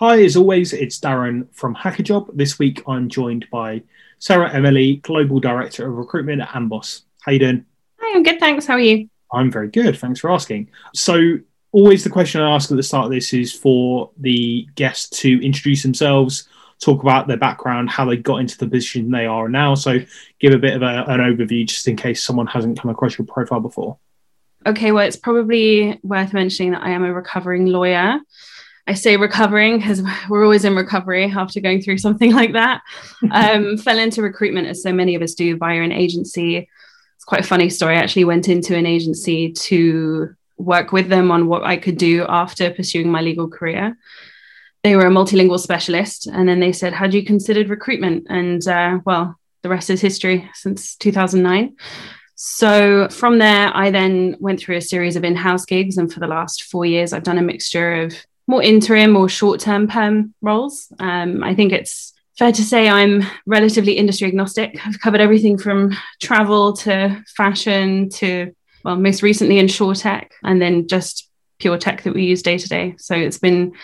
Hi, as always, it's Darren from Hackerjob. This week I'm joined by Sarah Emily, Global Director of Recruitment at Amboss. How you doing? Hi, I'm good, thanks. How are you? I'm very good. Thanks for asking. So, always the question I ask at the start of this is for the guests to introduce themselves, talk about their background, how they got into the position they are now. So, give a bit of a, an overview just in case someone hasn't come across your profile before. Okay, well, it's probably worth mentioning that I am a recovering lawyer. I say recovering because we're always in recovery after going through something like that. Um, fell into recruitment as so many of us do via an agency. It's quite a funny story. I actually went into an agency to work with them on what I could do after pursuing my legal career. They were a multilingual specialist, and then they said, "Had you considered recruitment?" And uh, well, the rest is history since 2009. So from there, I then went through a series of in-house gigs, and for the last four years, I've done a mixture of more interim or short-term perm roles. Um, I think it's fair to say I'm relatively industry agnostic. I've covered everything from travel to fashion to well, most recently InsurTech, and then just pure tech that we use day to day. So it's been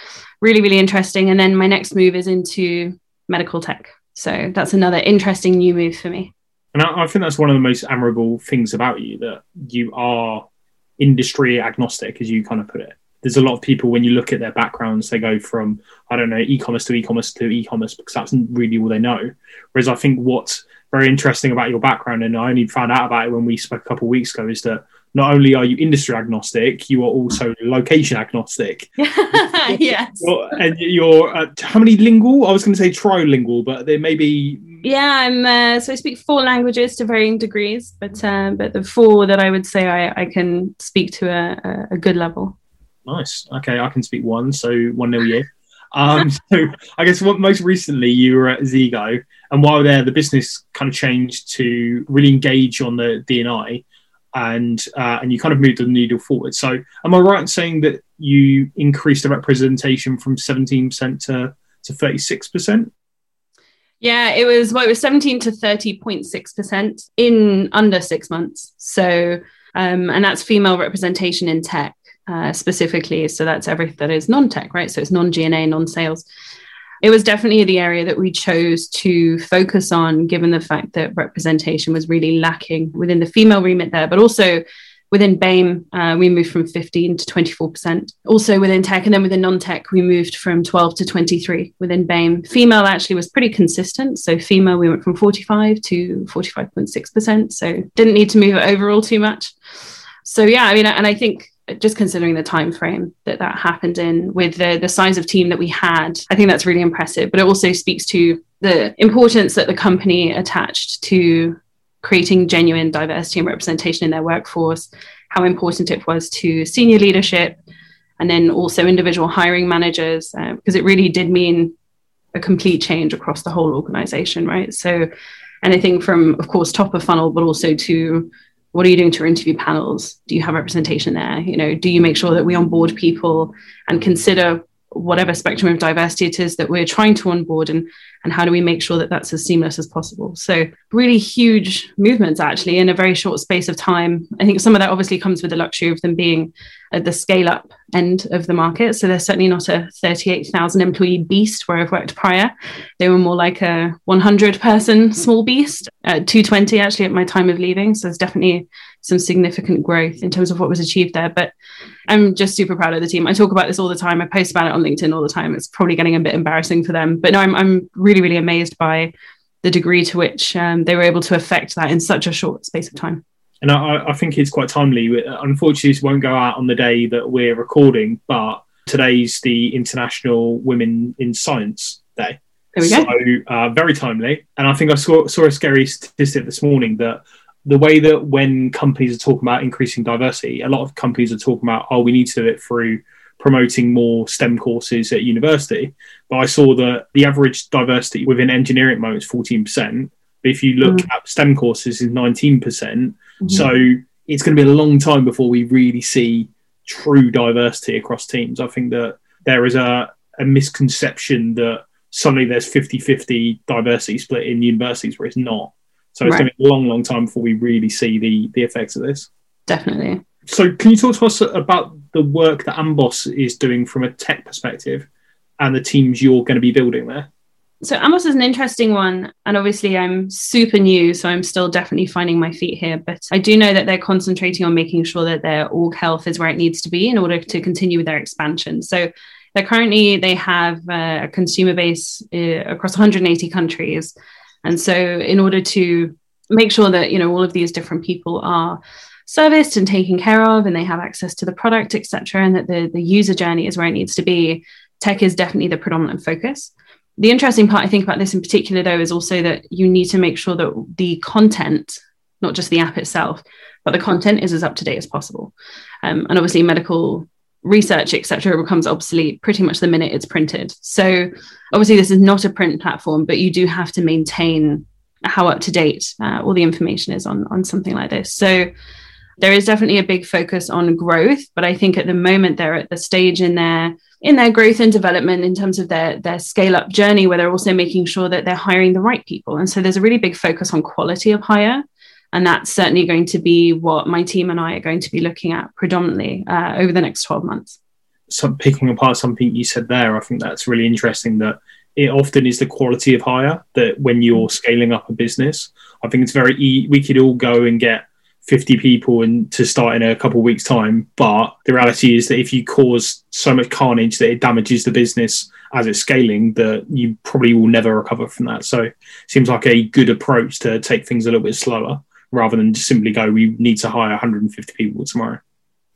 really, really interesting. And then my next move is into medical tech. So that's another interesting new move for me. And I, I think that's one of the most admirable things about you that you are industry agnostic, as you kind of put it. There's a lot of people when you look at their backgrounds, they go from I don't know e-commerce to e-commerce to e-commerce because that's really all they know. Whereas I think what's very interesting about your background, and I only found out about it when we spoke a couple of weeks ago, is that not only are you industry agnostic, you are also location agnostic. yes. and you're uh, how many lingual? I was going to say trilingual, but there may be. Yeah, I'm. Uh, so I speak four languages to varying degrees, but uh, but the four that I would say I, I can speak to a, a good level. Nice. Okay, I can speak one, so one nil you. Um, so I guess what most recently you were at Zego, and while there, the business kind of changed to really engage on the DNI and uh, and you kind of moved the needle forward. So, am I right in saying that you increased the representation from seventeen percent to to thirty six percent? Yeah, it was well, it was seventeen to thirty point six percent in under six months. So, um, and that's female representation in tech uh, specifically. So that's everything that is non tech, right? So it's non G and A, non sales it was definitely the area that we chose to focus on, given the fact that representation was really lacking within the female remit there, but also within BAME, uh, we moved from 15 to 24%. Also within tech, and then within non tech, we moved from 12 to 23 within BAME. Female actually was pretty consistent. So, female, we went from 45 to 45.6%. So, didn't need to move it overall too much. So, yeah, I mean, and I think just considering the time frame that that happened in with the the size of team that we had i think that's really impressive. But it also speaks to the importance that the company attached to creating genuine diversity and representation in their workforce how important it was to senior leadership and then also individual hiring managers uh, because it really did mean a complete change across the whole organization right? So anything from of course top of funnel but also to what are you doing to interview panels? Do you have representation there? You know do you make sure that we onboard people and consider whatever spectrum of diversity it is that we're trying to onboard and and how do we make sure that that's as seamless as possible so really huge movements actually in a very short space of time i think some of that obviously comes with the luxury of them being at the scale up end of the market so they're certainly not a 38,000 employee beast where I've worked prior they were more like a 100 person small beast at 220 actually at my time of leaving so there's definitely some significant growth in terms of what was achieved there. But I'm just super proud of the team. I talk about this all the time. I post about it on LinkedIn all the time. It's probably getting a bit embarrassing for them, but no, I'm, I'm really, really amazed by the degree to which um, they were able to affect that in such a short space of time. And I, I think it's quite timely. Unfortunately, this won't go out on the day that we're recording, but today's the International Women in Science Day. There we so, go. Uh, very timely. And I think I saw, saw a scary statistic this morning that the way that when companies are talking about increasing diversity, a lot of companies are talking about, oh, we need to do it through promoting more STEM courses at university. But I saw that the average diversity within engineering at the moment is 14%. But if you look mm. at STEM courses, is 19%. percent mm hmm So it's going to be a long time before we really see true diversity across teams. I think that there is a, a misconception that suddenly there's 50 50 diversity split in universities where it's not. So it's right. going to be a long, long time before we really see the the effects of this. Definitely. So can you talk to us about the work that Amboss is doing from a tech perspective? and the teams you're going to be building there? So Amboss is an interesting one, and obviously I'm super new, so I'm still definitely finding my feet here. But I do know that they're concentrating on making sure that their org health is where it needs to be in order to continue with their expansion. So they're currently they have uh, a consumer base uh, across 180 countries, and so in order to make sure that you know all of these different people are serviced and taken care of, and they have access to the product, etc., and that the the user journey is where it needs to be. Tech is definitely the predominant focus the interesting part I think about this in particular, though, is also that you need to make sure that the content, not just the app itself, but the content is as up to date as possible. Um, and obviously, medical research, etc., becomes obsolete pretty much the minute it's printed. So, obviously, this is not a print platform, but you do have to maintain how up to date uh, all the information is on on something like this. So, there is definitely a big focus on growth, but I think at the moment they're at the stage in their in their growth and development in terms of their their scale up journey where they're also making sure that they're hiring the right people. And so there's a really big focus on quality of hire. And that's certainly going to be what my team and I are going to be looking at predominantly uh, over the next 12 months. So, picking apart something you said there, I think that's really interesting that it often is the quality of hire that when you're scaling up a business, I think it's very, e- we could all go and get 50 people and to start in a couple of weeks time but the reality is that if you cause so much carnage that it damages the business as it's scaling that you probably will never recover from that. So it seems like a good approach to take things a little bit slower rather than just simply go we need to hire 150 people tomorrow.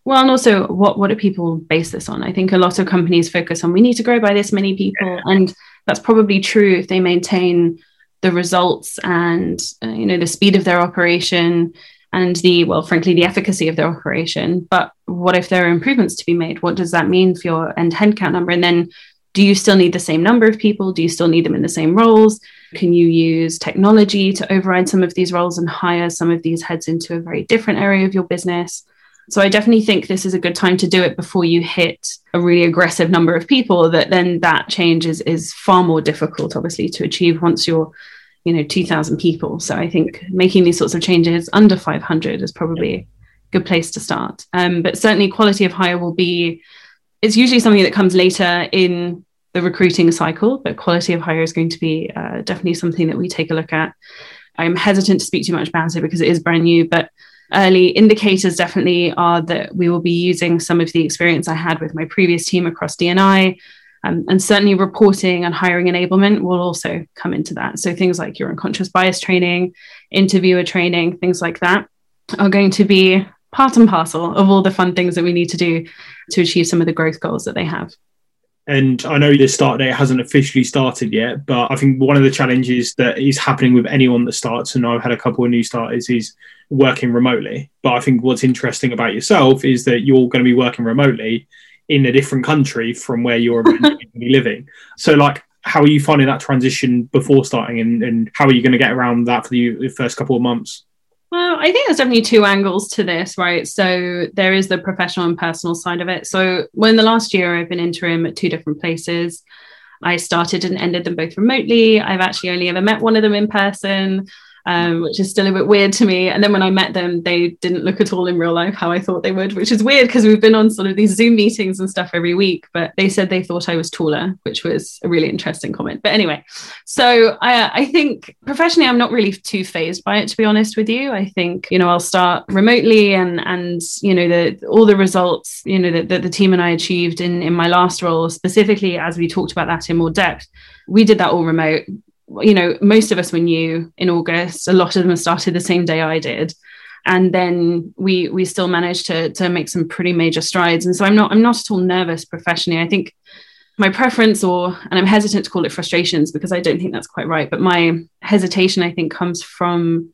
Well, and also, what what do people base this on? I think a lot of companies focus on we need to grow by this many people, and that's probably true if they maintain the results and uh, you know the speed of their operation and the well frankly the efficacy of their operation. But what if there are improvements to be made? What does that mean for your end headcount number? And then do you still need the same number of people? Do you still need them in the same roles? Can you use technology to override some of these roles and hire some of these heads into a very different area of your business? So i definitely think this is a good time to do it before you hit a really aggressive number of people that then that change is, is far more difficult obviously to achieve once you're you know 2000 people. So i think making these sorts of changes under 500 is probably a good place to start. Um, but certainly quality of hire will be it's usually something that comes later in the recruiting cycle but quality of hire is going to be uh, definitely something that we take a look at. I'm hesitant to speak too much about it because it is brand new but early indicators definitely are that we will be using some of the experience i had with my previous team across dni um, and certainly reporting and hiring enablement will also come into that. So things like your unconscious bias training, interviewer training, things like that are going to be part and parcel of all the fun things that we need to do to achieve some of the growth goals that they have. And I know the start date hasn't officially started yet, but I think one of the challenges that is happening with anyone that starts, and I've had a couple of new starters, is working remotely. But I think what's interesting about yourself is that you're going to be working remotely in a different country from where you're living. So, like, how are you finding that transition before starting, and, and how are you going to get around that for the, the first couple of months? Well, I think there's definitely two angles to this, right? So there is the professional and personal side of it. So when the last year I've been interim at two different places. I started and ended them both remotely. I've actually only ever met one of them in person um, which is still a bit weird to me. And then when I met them, they didn't look at all in real life how I thought they would, which is weird because we've been on sort of these Zoom meetings and stuff every week. But they said they thought I was taller, which was a really interesting comment. But anyway, so I, I think professionally, I'm not really too phased by it, to be honest with you. I think you know I'll start remotely, and and you know the all the results you know that the, the team and I achieved in in my last role, specifically as we talked about that in more depth. We did that all remote you know, most of us were new in August. A lot of them started the same day I did. And then we we still managed to to make some pretty major strides. And so I'm not I'm not at all nervous professionally. I think my preference or and I'm hesitant to call it frustrations because I don't think that's quite right, but my hesitation I think comes from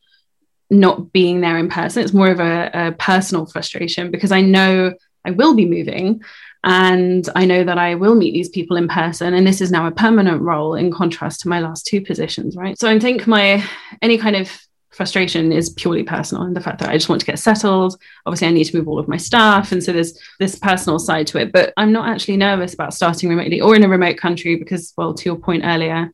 not being there in person. It's more of a, a personal frustration because I know I will be moving and I know that I will meet these people in person. And this is now a permanent role in contrast to my last two positions, right? So I think my any kind of frustration is purely personal and the fact that I just want to get settled. Obviously, I need to move all of my staff. And so there's this personal side to it. But I'm not actually nervous about starting remotely or in a remote country because, well, to your point earlier,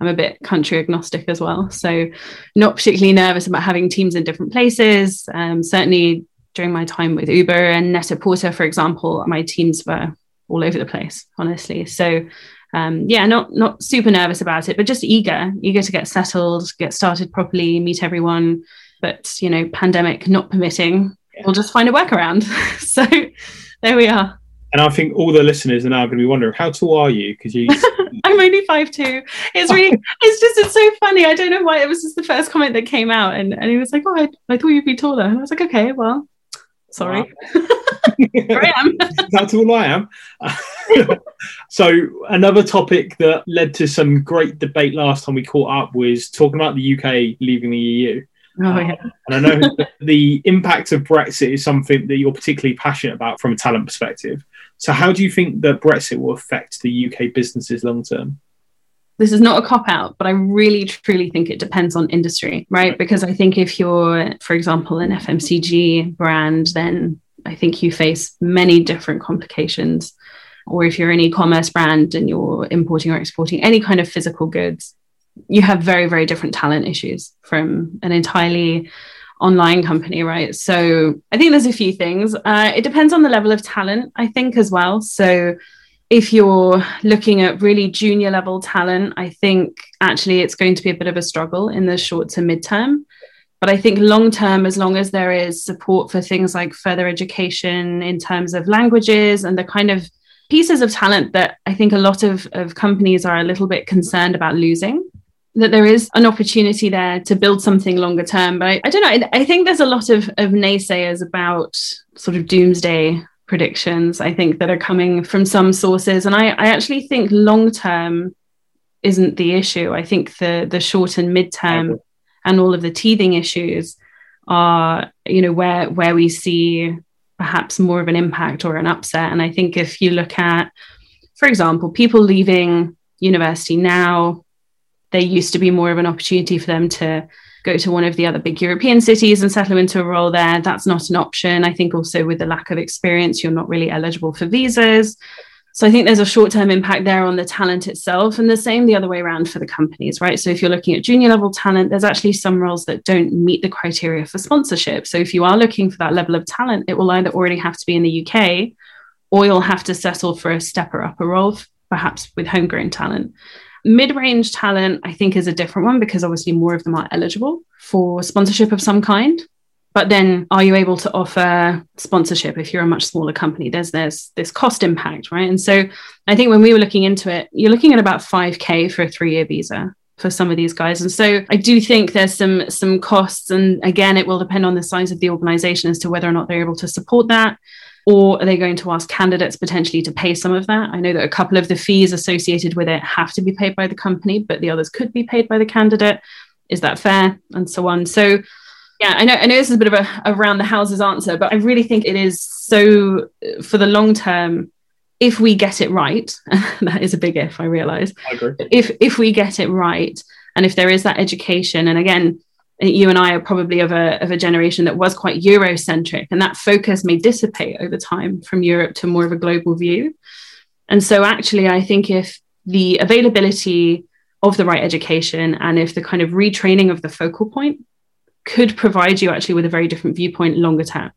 I'm a bit country agnostic as well. So not particularly nervous about having teams in different places. Um, certainly during my time with Uber and Net-a-Porter, for example, my teams were all over the place, honestly. So um, yeah, not not super nervous about it, but just eager, eager to get settled, get started properly, meet everyone. But you know, pandemic not permitting, yeah. we'll just find a workaround. so there we are. And I think all the listeners are now going to be wondering, how tall are you? Because you, I'm only five two. It's really, it's just, it's so funny. I don't know why it was just the first comment that came out, and and he was like, "Oh, I, I thought you'd be taller," and I was like, "Okay, well, sorry." Wow. I am. That's all I am. so another topic that led to some great debate last time we caught up was talking about the UK leaving the EU. Oh, yeah. Um, and I know the impact of Brexit is something that you're particularly passionate about from a talent perspective. So, how do you think that Brexit will affect the UK businesses long term? This is not a cop out, but I really truly think it depends on industry, right? Because I think if you're, for example, an FMCG brand, then I think you face many different complications. Or if you're an e commerce brand and you're importing or exporting any kind of physical goods, you have very, very different talent issues from an entirely online company, right? So I think there's a few things. Uh, it depends on the level of talent, I think, as well. So if you're looking at really junior level talent, I think actually it's going to be a bit of a struggle in the short to midterm. But I think long term, as long as there is support for things like further education in terms of languages and the kind of pieces of talent that I think a lot of, of companies are a little bit concerned about losing, that there is an opportunity there to build something longer term. But I, I don't know. I, I think there's a lot of, of naysayers about sort of doomsday predictions, I think, that are coming from some sources. And I, I actually think long term isn't the issue. I think the the short and mid term and all of the teething issues are you know where where we see perhaps more of an impact or an upset and i think if you look at for example people leaving university now there used to be more of an opportunity for them to go to one of the other big european cities and settle into a role there that's not an option i think also with the lack of experience you're not really eligible for visas so I think there's a short term impact there on the talent itself, and the same the other way around for the companies, right? So if you're looking at junior level talent, there's actually some roles that don't meet the criteria for sponsorship. So if you are looking for that level of talent, it will either already have to be in the UK or you'll have to settle for a stepper upper role, perhaps with homegrown talent. Mid range talent, I think, is a different one because obviously more of them are eligible for sponsorship of some kind. But then are you able to offer sponsorship if you're a much smaller company? There's there's this cost impact right? And so i think when we were looking into it you're looking at about 5k for a three year visa for some of these guys. And so i do think there's some some costs. And again it will depend on the size of the organization as to whether or not they're able to support that or are they going to ask candidates potentially to pay some of that? I know that a couple of the fees associated with it have to be paid by the company, but the others could be paid by the candidate. Is that fair? And so on. So yeah, I know. I know this is a bit of a around the houses answer, but I really think it is so for the long term. If we get it right, that is a big if. I realize. I agree. If if we get it right, and if there is that education, and again, you and I are probably of a of a generation that was quite Eurocentric, and that focus may dissipate over time from Europe to more of a global view. And so, actually, I think if the availability of the right education and if the kind of retraining of the focal point could provide you actually with a very different viewpoint longer term.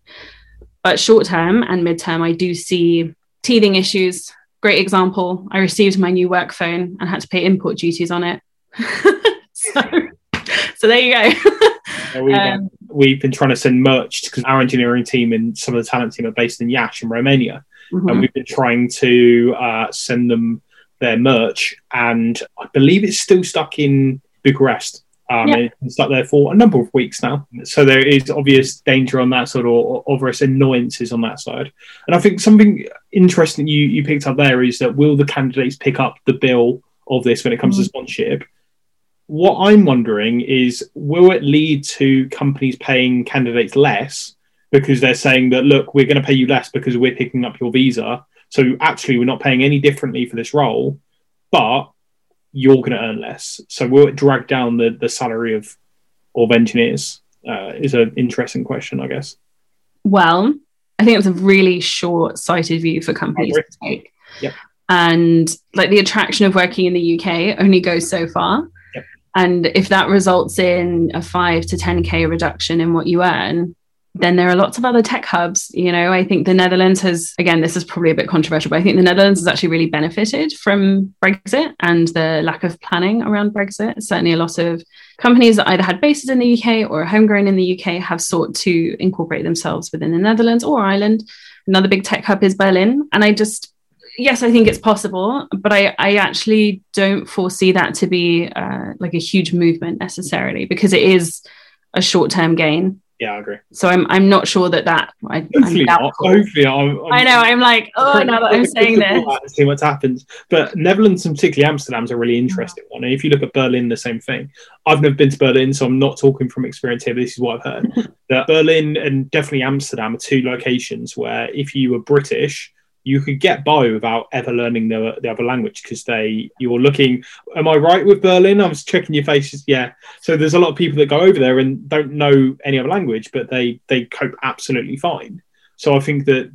But short term and mid term, I do see teething issues. Great example. I received my new work phone and had to pay import duties on it. so, so there you go. yeah, we've, um, we've, been trying to send merch because our engineering team and some of the talent team are based in Iași in Romania. Mm-hmm. And we've been trying to uh, send them their merch. And I believe it's still stuck in Bucharest. Um, yeah. It's stuck there for a number of weeks now. So there is obvious danger on that side or obvious annoyances on that side. And I think something interesting you, you picked up there is that will the candidates pick up the bill of this when it comes mm-hmm. to sponsorship? What I'm wondering is will it lead to companies paying candidates less because they're saying that, look, we're going to pay you less because we're picking up your visa. So actually, we're not paying any differently for this role. But you're going to earn less. So will it drag down the, the salary of of engineers? Uh, is an interesting question, I guess. Well, I think it's a really short sighted view for companies to take. Yep. And like the attraction of working in the UK only goes so far. And if that results in a five to 10K reduction in what you earn, then there are lots of other tech hubs. You know, I think the Netherlands has, again, this is probably a bit controversial, but I think the Netherlands has actually really benefited from Brexit and the lack of planning around Brexit. Certainly, a lot of companies that either had bases in the UK or homegrown in the UK have sought to incorporate themselves within the Netherlands or Ireland. Another big tech hub is Berlin. And I just, yes, I think it's possible, but I, I actually don't foresee that to be uh, like a huge movement necessarily because it is a short term gain yeah, I agree. So I'm I'm not sure that that I, hopefully not. Hopefully, I'm, I'm, i know. I'm like, oh, now that I'm saying this, see what happens. But Netherlands and particularly Amsterdam's a really interesting one. And if you look at Berlin, the same thing. I've never been to Berlin, so I'm not talking from experience here. But this is what I've heard. that Berlin and definitely Amsterdam are two locations where if you were British, you could get by without ever learning the, the other language because they you're looking am i right with berlin? I was checking your faces. Yeah. So there's a lot of people that go over there and don't know any other language but they they cope absolutely fine. So i think that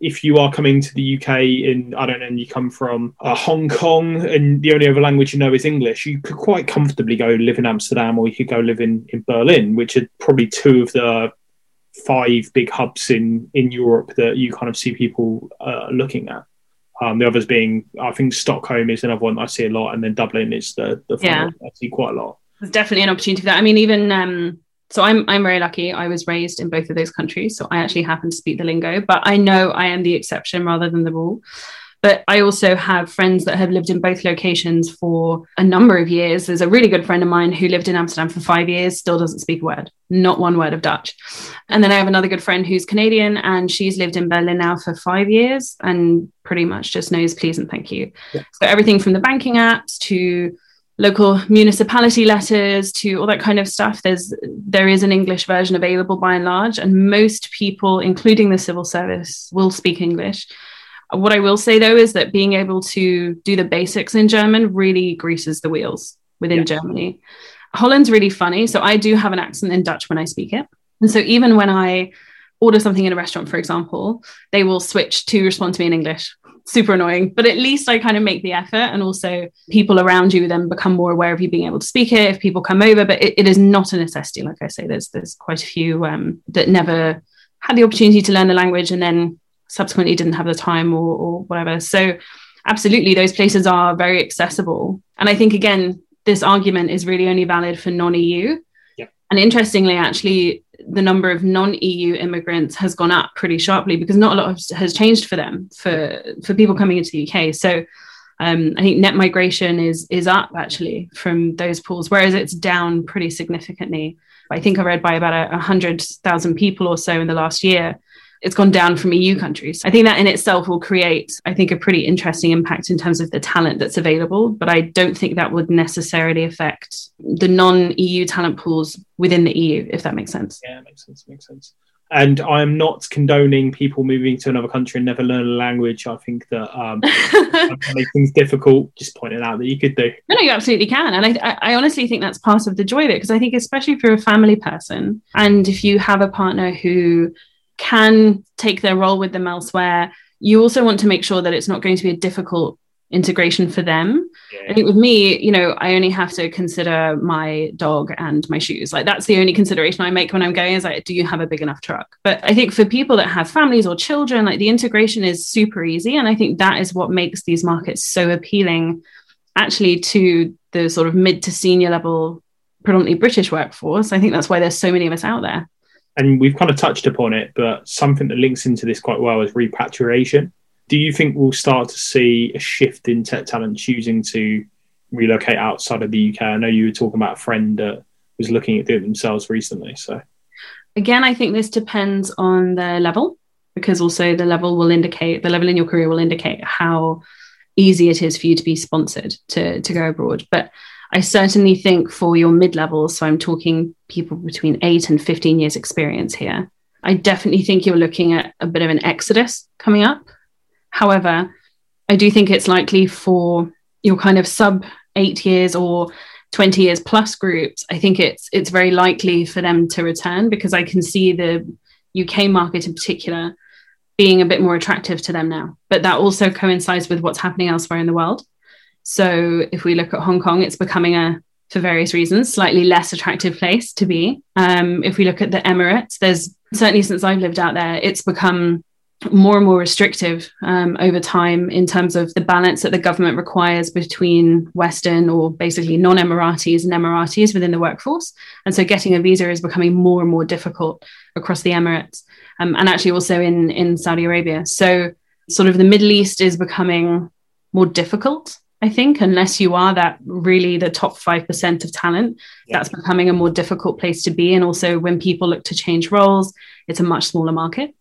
if you are coming to the UK in I don't know, and you come from uh, Hong Kong and the only other language you know is English, you could quite comfortably go live in Amsterdam or you could go live in, in Berlin, which are probably two of the five big hubs in in Europe that you kind of see people uh, looking at. Um, the others being, I think Stockholm is another one I see a lot, and then Dublin is the the yeah. I see quite a lot. There's definitely an opportunity for that. I mean, even um, so, I'm I'm very lucky. I was raised in both of those countries, so I actually happen to speak the lingo. But I know I am the exception rather than the rule. But I also have friends that have lived in both locations for a number of years. There's a really good friend of mine who lived in Amsterdam for five years, still doesn't speak a word, not one word of Dutch. And then I have another good friend who's Canadian and she's lived in Berlin now for five years and pretty much just knows please and thank you. Yeah. So everything from the banking apps to local municipality letters to all that kind of stuff there's there is an english version available by and large and most people including the civil service will speak english what I will say though is that being able to do the basics in German really greases the wheels within yeah. Germany. Holland's really funny. So I do have an accent in Dutch when I speak it. And so even when I order something in a restaurant, for example, they will switch to respond to me in English. Super annoying, but at least I kind of make the effort. And also, people around you then become more aware of you being able to speak it if people come over. But it, it is not a necessity. Like I say, there's there's quite a few um, that never had the opportunity to learn the language and then subsequently didn't have the time or, or whatever. So, absolutely, those places are very accessible. And I think, again, this argument is really only valid for non EU. Yeah. And interestingly, actually, the number of non-EU immigrants has gone up pretty sharply because not a lot has changed for them for for people coming into the UK. So um, I think net migration is is up actually from those pools, whereas it's down pretty significantly. I think I read by about a, a hundred thousand people or so in the last year it's gone down from EU countries. I think that in itself will create, I think, a pretty interesting impact in terms of the talent that's available. But I don't think that would necessarily affect the non EU talent pools within the EU, if that makes sense. Yeah, makes sense. Makes sense. And I'm not condoning people moving to another country and never learn a language. I think that um, make things difficult. Just pointing out that you could do. No, no, you absolutely can. And I, I honestly think that's part of the joy of it because I think, especially if you're a family person and if you have a partner who can take their role with them elsewhere, you also want to make sure that it's not going to be a difficult integration for them. Yeah. I think with me, you know, I only have to consider my dog and my shoes. Like that's the only consideration I make when I'm going is like, do you have a big enough truck? But I think for people that have families or children, like the integration is super easy. And I think that is what makes these markets so appealing actually to the sort of mid to senior level predominantly British workforce. I think that's why there's so many of us out there and we've kind of touched upon it, but something that links into this quite well is repatriation. Do you think we'll start to see a shift in tech talent choosing to relocate outside of the UK? I know you were talking about a friend that was looking at doing themselves recently. So, again, I think this depends on the level because also the level will indicate the level in your career will indicate how easy it is for you to be sponsored to to go abroad. But I certainly think for your mid levels, so I'm talking people between eight and 15 years experience here, I definitely think you're looking at a bit of an exodus coming up. However, I do think it's likely for your kind of sub eight years or 20 years plus groups, I think it's it's very likely for them to return because I can see the UK market in particular being a bit more attractive to them now. But that also coincides with what's happening elsewhere in the world. So if we look at Hong Kong, it's becoming a for various reasons, slightly less attractive place to be. Um, if we look at the Emirates, there's certainly since I've lived out there, it's become more and more restrictive um, over time in terms of the balance that the government requires between Western or basically non Emiratis and Emiratis within the workforce. And so getting a visa is becoming more and more difficult across the Emirates um, and actually also in, in Saudi Arabia. So, sort of the Middle East is becoming more difficult. I think, unless you are that really the top 5% of talent, yeah. that's becoming a more difficult place to be. And also, when people look to change roles, it's a much smaller market.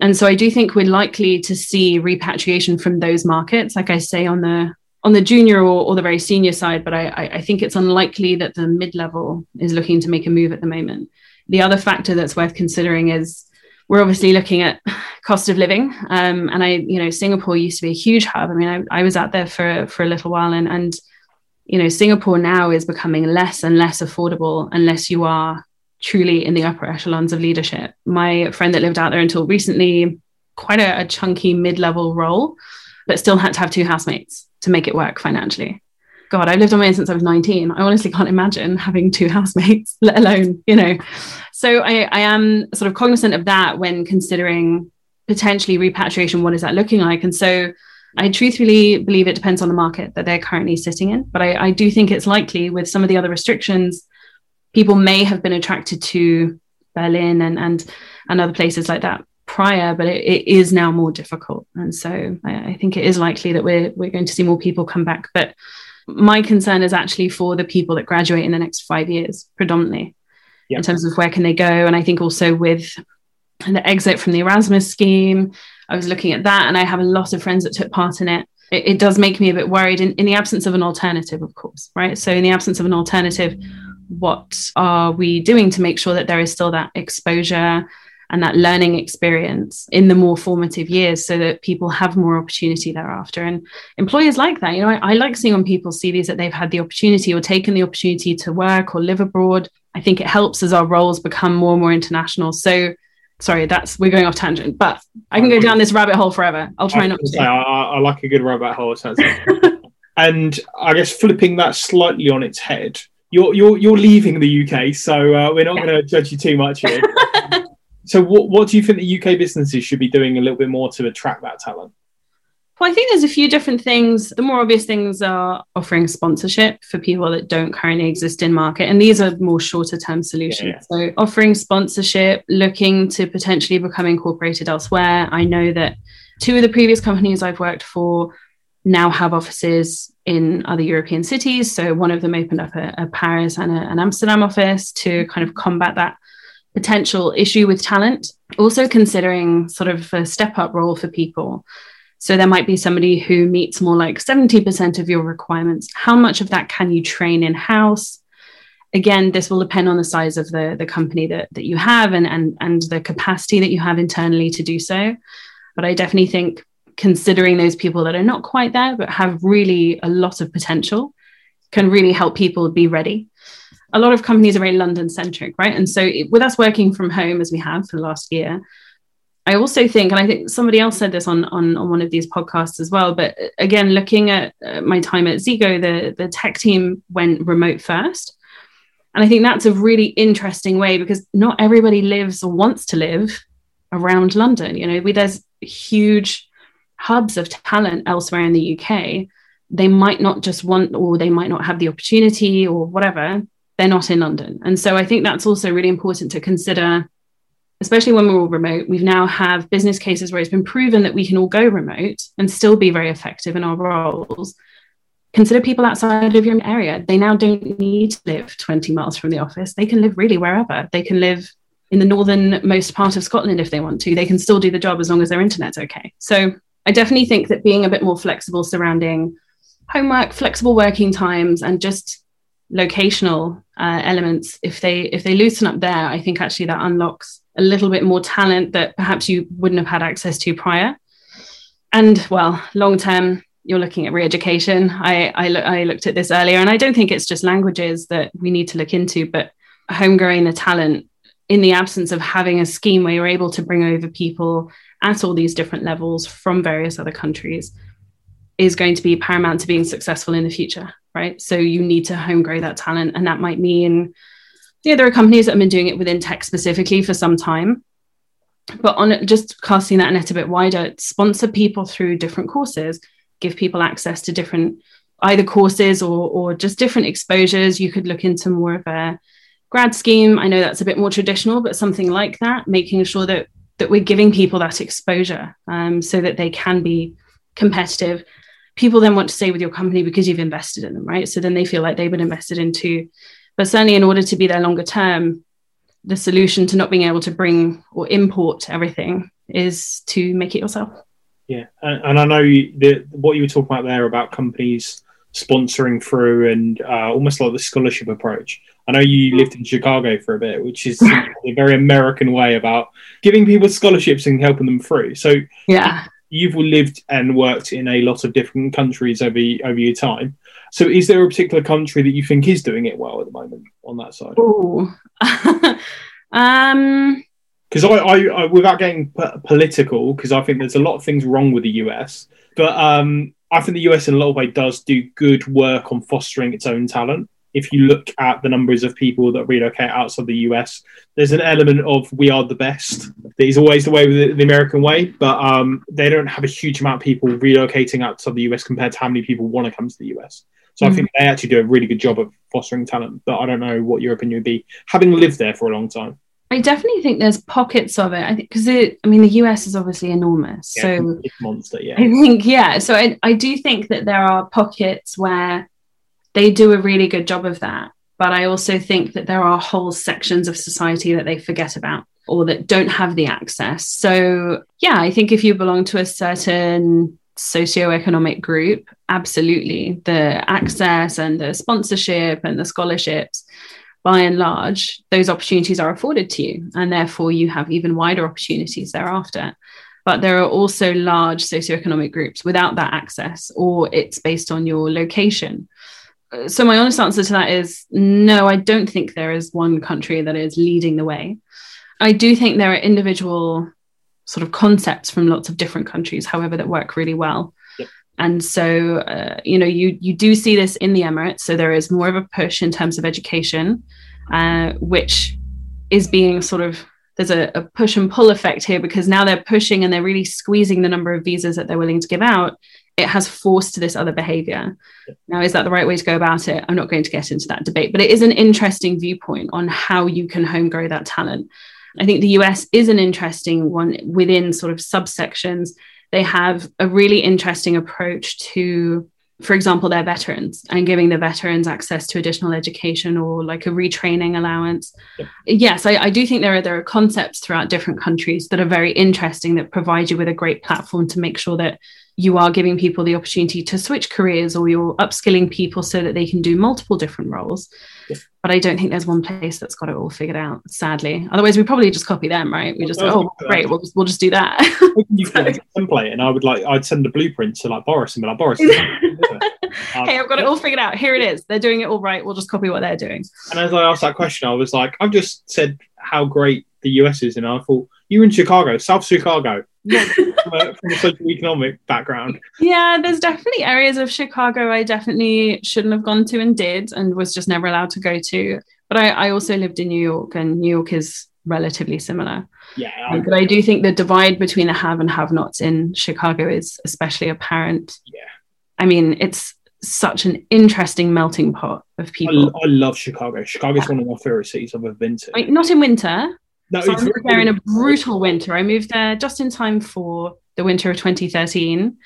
And so I do think we're likely to see repatriation from those markets, like I say, on the on the junior or, or the very senior side, but I, I think it's unlikely that the mid level is looking to make a move at the moment. The other factor that's worth considering is we're obviously looking at cost of living. Um, and I, you know, Singapore used to be a huge hub. I mean, I, I was out there for for a little while, and and you know, Singapore now is becoming less and less affordable unless you are truly in the upper echelons of leadership. My friend that lived out there until recently, quite a, a chunky mid level role, but still had to have two housemates to make it work financially. God, I've lived on my own since I was 19. I honestly can't imagine having two housemates, let alone, you know. So I, I am sort of cognizant of that when considering potentially repatriation. What is that looking like? And so I truthfully believe it depends on the market that they're currently sitting in. But I, I do think it's likely with some of the other restrictions people may have been attracted to Berlin and and and other places like that prior, but it, it is now more difficult. And so I, I, think it is likely that we're we're going to see more people come back. But my concern is actually for the people that graduate in the next five years, predominantly, in terms of where can they go. And I think also with the exit from the Erasmus scheme, I was looking at that, and I have a lot of friends that took part in it. It, it does make me a bit worried in, in the absence of an alternative, of course, right? So in the absence of an alternative what are we doing to make sure that there is still that exposure and that learning experience in the more formative years so that people have more opportunity thereafter. And employers like that. You know I, I, like seeing on people's cvs that they've had the opportunity or taken the opportunity to work or live abroad. I think it helps as our roles become more and more international. So sorry that's we're going off tangent but i can go down this rabbit hole forever. I'll try I not to. I, I, like a good rabbit hole and i guess flipping that slightly on its head you're you're you're leaving the UK, so uh, we're not yeah. going to judge you too much here. so, what what do you think the UK businesses should be doing a little bit more to attract that talent? Well, I think there's a few different things. The more obvious things are offering sponsorship for people that don't currently exist in market. And these are more shorter term solutions. Yeah. So, offering sponsorship, looking to potentially become incorporated elsewhere. I know that two of the previous companies I've worked for now have offices in other European cities. So one of them opened up a, a Paris and a, an Amsterdam office to kind of combat that potential issue with talent. Also considering sort of a step up role for people. So there might be somebody who meets more like 70% of your requirements. How much of that can you train in house? Again, this will depend on the size of the, the company that, that you have and, and, and the capacity that you have internally to do so. But I definitely think considering those people that are not quite there but have really a lot of potential can really help people be ready a lot of companies are very london centric right? And so it, with us working from home as we have for the last year i also think and i think somebody else said this on on, on one of these podcasts as well but again looking at uh, my time at Zego, the the tech team went remote first. And i think that's a really interesting way because not everybody lives or wants to live around london. You know we, there's huge hubs of talent elsewhere in the UK, they might not just want or they might not have the opportunity or whatever. They're not in London. And so I think that's also really important to consider, especially when we're all remote. We've now have business cases where it's been proven that we can all go remote and still be very effective in our roles. Consider people outside of your area. They now don't need to live 20 miles from the office. They can live really wherever. They can live in the northernmost part of Scotland if they want to. They can still do the job as long as their internet's okay. So I definitely think that being a bit more flexible surrounding homework, flexible working times, and just locational uh, elements, if they if they loosen up there, I think actually that unlocks a little bit more talent that perhaps you wouldn't have had access to prior. And well, long term, you're looking at re-education. I I, lo- I looked at this earlier, and I don't think it's just languages that we need to look into, but home growing the talent in the absence of having a scheme where you're able to bring over people at all these different levels from various other countries is going to be paramount to being successful in the future, right? So you need to home grow that talent. And that might mean, yeah, there are companies that have been doing it within tech specifically for some time. But on just casting that net a bit wider, sponsor people through different courses, give people access to different either courses or or just different exposures. You could look into more of a grad scheme. I know that's a bit more traditional, but something like that, making sure that that we're giving people that exposure um, so that they can be competitive people then want to stay with your company because you've invested in them, right? So then they feel like they've been invested into. But certainly, in order to be there longer term, the solution to not being able to bring or import everything is to make it yourself. Yeah, and, and I know the, what you were talking about there about companies sponsoring through and uh, almost like the scholarship approach. I know you lived in Chicago for a bit, which is a very American way about giving people scholarships and helping them through. So yeah, you've lived and worked in a lot of different countries over over your time. So, is there a particular country that you think is doing it well at the moment on that side? Oh, um, because I, I, I, without getting p- political, because I think there's a lot of things wrong with the US, but um, I think the US in a lot of way does do good work on fostering its own talent if you look at the numbers of people that relocate outside the US, there's an element of we are the best. That is always the way with the, the American way, but um, they don't have a huge amount of people relocating outside the US compared to how many people want to come to the US. So mm-hmm. I think they actually do a really good job of fostering talent. But I don't know what your opinion would be, having lived there for a long time. I definitely think there's pockets of it. I think because it, I mean, the US is obviously enormous. Yeah, so monster, yeah. I think, yeah. So I, I do think that there are pockets where they do a really good job of that. But I also think that there are whole sections of society that they forget about or that don't have the access. So, yeah, I think if you belong to a certain socioeconomic group, absolutely. The access and the sponsorship and the scholarships, by and large, those opportunities are afforded to you. And therefore, you have even wider opportunities thereafter. But there are also large socioeconomic groups without that access, or it's based on your location so my honest answer to that is no i don't think there is one country that is leading the way. I do think there are individual sort of concepts from lots of different countries however that work really well. Yep. and so uh, you know you you do see this in the emirates. So there is more of a push in terms of education uh, which is being sort of there's a, a push and pull effect here because now they're pushing and they're really squeezing the number of visas that they're willing to give out it has forced this other behavior. Now, is that the right way to go about it? I'm not going to get into that debate, but it is an interesting viewpoint on how you can home grow that talent. I think the US is an interesting one within sort of subsections. They have a really interesting approach to, for example, their veterans and giving the veterans access to additional education or like a retraining allowance. Yeah. Yes, I, I do think there are there are concepts throughout different countries that are very interesting that provide you with a great platform to make sure that you are giving people the opportunity to switch careers or you're upskilling people so that they can do multiple different roles. But I don't think there's one place that's got it all figured out, sadly. Otherwise, we probably just copy them, right? We just, oh, great, we'll just, we'll just do that. you can so. a template, and I would like, I'd send a blueprint to like Boris and be like, Boris, um, hey, I've got it all figured out. Here it is. They're doing it all right. We'll just copy what they're doing. And as I asked that question, I was like, I've just said how great the US is, and I thought, you're in Chicago, South Chicago from, a, from a socio-economic background. Yeah, there's definitely areas of Chicago I definitely shouldn't have gone to and did, and was just never allowed to go to. But I, I also lived in New York, and New York is relatively similar. Yeah, I but I do think the divide between the have and have-nots in Chicago is especially apparent. Yeah, I mean, it's such an interesting melting pot of people. I, I love Chicago. Chicago is one of my favorite cities I've ever been to. Like, not in winter, no, so I moved there in a brutal winter. I moved there just in time for the winter of 2013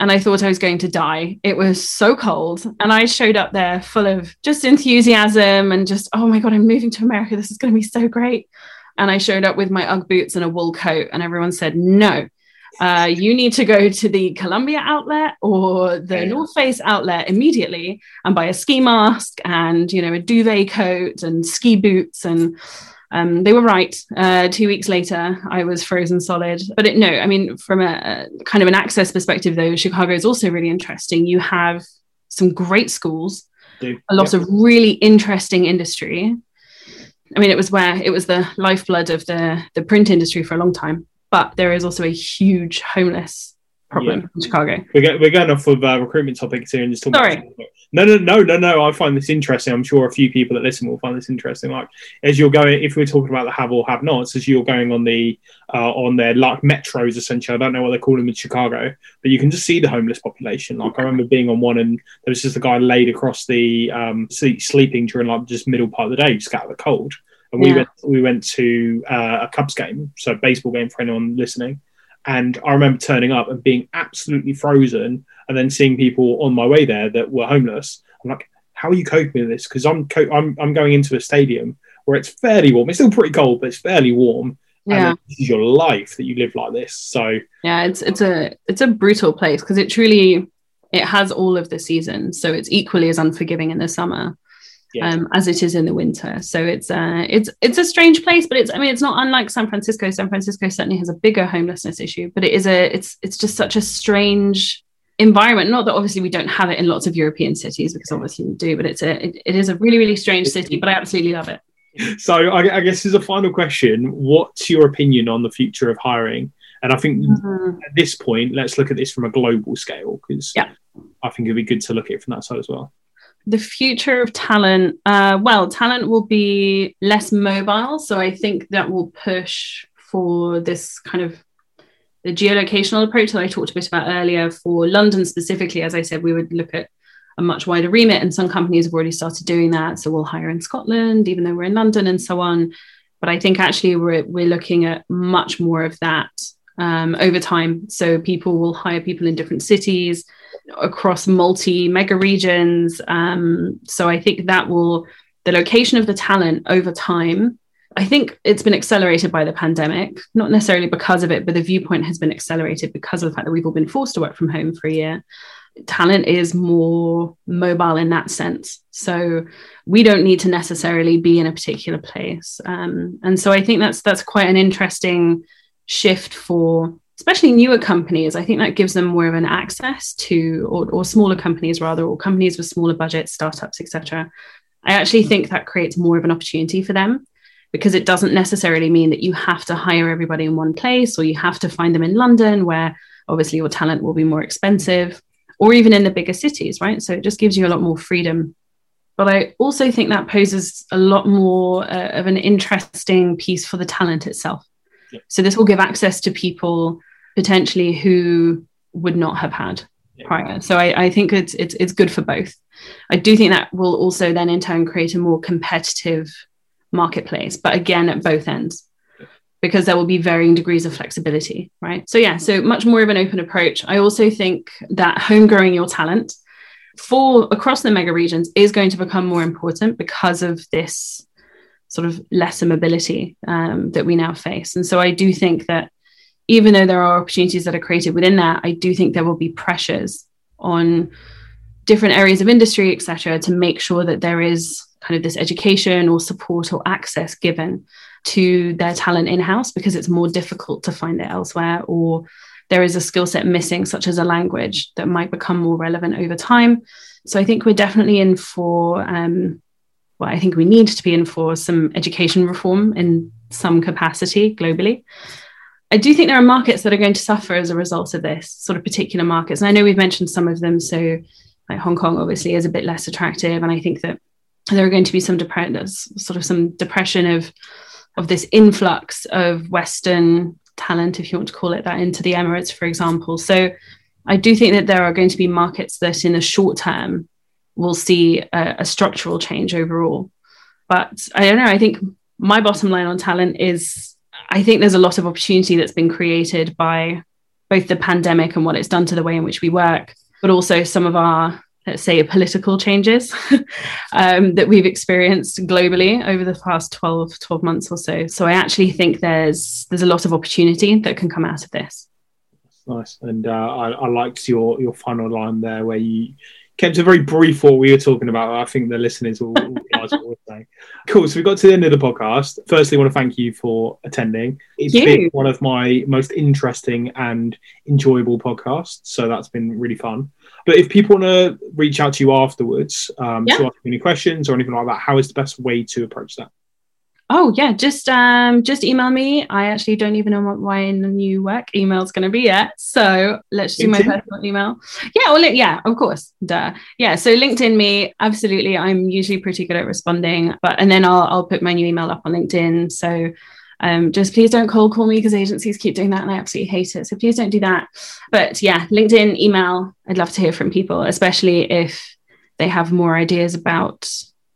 and I thought I was going to die. It was so cold. And I showed up there full of just enthusiasm and just, oh my God, I'm moving to America. This is going to be so great. And I showed up with my Ugg boots and a wool coat, and everyone said, no, uh, you need to go to the Columbia outlet or the North Face outlet immediately and buy a ski mask and, you know, a duvet coat and ski boots. And um, they were right. Uh, two weeks later, I was frozen solid. But it, no, I mean, from a, a kind of an access perspective, though, Chicago is also really interesting. You have some great schools, Dude, a lot yeah. of really interesting industry. I mean, it was where it was the lifeblood of the the print industry for a long time. But there is also a huge homeless problem Yeah. in Chicago. We're, go- we're going off of uh, recruitment topics here and just talking Sorry. about no no no no no I find this interesting I'm sure a few people that listen will find this interesting like as you're going if we're talking about the have or have nots as you're going on the uh, on their like metros essentially I don't know what they call them in Chicago but you can just see the homeless population like I remember being on one and there was just a guy laid across the um sleep, sleeping during like just middle part of the day just out of the cold and we Yeah. went we went to uh, a Cubs game so baseball game for anyone listening and I remember turning up and being absolutely frozen, and then seeing people on my way there that were homeless. I'm like, how are you coping with this? Because I'm, co- I'm I'm going into a stadium where it's fairly warm. It's still pretty cold, but it's fairly warm. Yeah. And this is your life that you live like this. So Yeah, it's it's a it's a brutal place because it truly it has all of the seasons, so it's equally as unforgiving in the summer yeah, um, as it is in the winter. So it's uh, it's it's a strange place, but it's I mean it's not unlike San Francisco. San Francisco certainly has a bigger homelessness issue, but it is a it's it's just such a strange environment. Not that obviously we don't have it in lots of European cities because obviously we do, but it's a it, it is a really really strange city. But I absolutely love it. so I, I guess as a final question, what's your opinion on the future of hiring? And I think at this point, let's look at this from a global scale because Yeah. I think it'd be good to look at it from that side as well. The future of talent uh, well talent will be less mobile so i think that will push for this kind of the geolocational approach that i talked a bit about earlier for london specifically. As i said we would look at a much wider remit and some companies have already started doing that so we'll hire in scotland even though we're in london and so on. But i think actually we're, we're looking at much more of that um, over time. So people will hire people in different cities across multi mega regions. Um, so I think that will, the location of the talent over time, I think it's been accelerated by the pandemic, not necessarily because of it, but the viewpoint has been accelerated because of the fact that we've all been forced to work from home for a year. Talent is more mobile in that sense. So we don't need to necessarily be in a particular place. Um, and so I think that's that's quite an interesting shift for especially newer companies i think that gives them more of an access to or, or smaller companies rather or companies with smaller budgets startups etc i actually think that creates more of an opportunity for them because it doesn't necessarily mean that you have to hire everybody in one place or you have to find them in london where obviously your talent will be more expensive or even in the bigger cities right? So it just gives you a lot more freedom. But i also think that poses a lot more uh, of an interesting piece for the talent itself. So this will give access to people potentially who would not have had prior. So I, I think it's, it's it's good for both. I do think that will also then in turn create a more competitive marketplace, but again at both ends. Because there will be varying degrees of flexibility, right? So yeah, so much more of an open approach. I also think that home growing your talent for across the mega regions is going to become more important because of this sort of lesser mobility um, that we now face. And so I do think that even though there are opportunities that are created within that, I do think there will be pressures on different areas of industry, et cetera, to make sure that there is kind of this education or support or access given to their talent in house because it's more difficult to find it elsewhere or there is a skill set missing, such as a language that might become more relevant over time. So I think we're definitely in for, um, well, I think we need to be in for some education reform in some capacity globally. I do think there are markets that are going to suffer as a result of this, sort of particular markets. And I know we've mentioned some of them. So, like Hong Kong, obviously, is a bit less attractive. And I think that there are going to be some depression, sort of some depression of of this influx of Western talent, if you want to call it that, into the Emirates, for example. So, I do think that there are going to be markets that, in the short term, will see a, a structural change overall. But I don't know. I think my bottom line on talent is I think there's a lot of opportunity that's been created by both the pandemic and what it's done to the way in which we work, but also some of our, let's say, political changes um, that we've experienced globally over the past 12, 12 months or so. So I actually think there's there's a lot of opportunity that can come out of this. Nice, and uh, I, I liked your your final line there where you kept it very brief what we were talking about. I think the listeners will, realize what we're saying. Cool. So we got to the end of the podcast. Firstly, I want to thank you for attending. It's Thank been one of my most interesting and enjoyable podcasts. So that's been really fun. But if people want to reach out to you afterwards um, Yeah. to ask you any questions or anything like that, how is the best way to approach that? Oh yeah, just um just email me. I actually don't even know what my new work email is going to be yet. So let's do my personal email. Yeah, well, yeah, of course. Duh. Yeah, so LinkedIn me. Absolutely, I'm usually pretty good at responding. But and then I'll I'll put my new email up on LinkedIn. So um, just please don't cold call me because agencies keep doing that and I absolutely hate it. So please don't do that. But yeah, LinkedIn, email. I'd love to hear from people, especially if they have more ideas about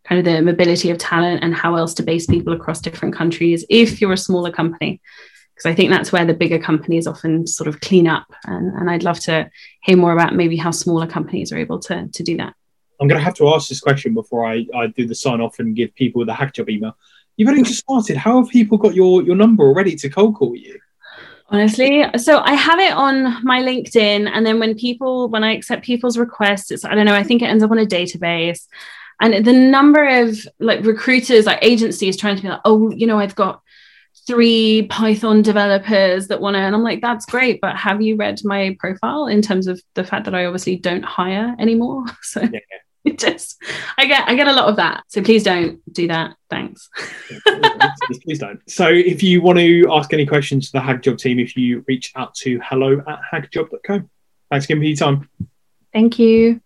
kind of the mobility of talent and how else to base people across different countries if you're a smaller company. Because i think that's where the bigger companies often sort of clean up and, and i'd love to hear more about maybe how smaller companies are able to, to do that. I'm going to have to ask this question before I, I do the sign off and give people the hackajob email. You've only just started. How have people got your, your number already to cold call you? Honestly so i have it on my linkedin and then when people when i accept people's requests it's i don't know i think it ends up on a database and the number of like recruiters like agencies trying to be like oh you know i've got three python developers that want to and i'm like that's great but have you read my profile in terms of the fact that i obviously don't hire anymore? So yeah. it just i get i get a lot of that. So please don't do that. Thanks. Please don't. So if you want to ask any questions to the hackajob team if you reach out to hello at hackajob.co thanks again for your time. Thank you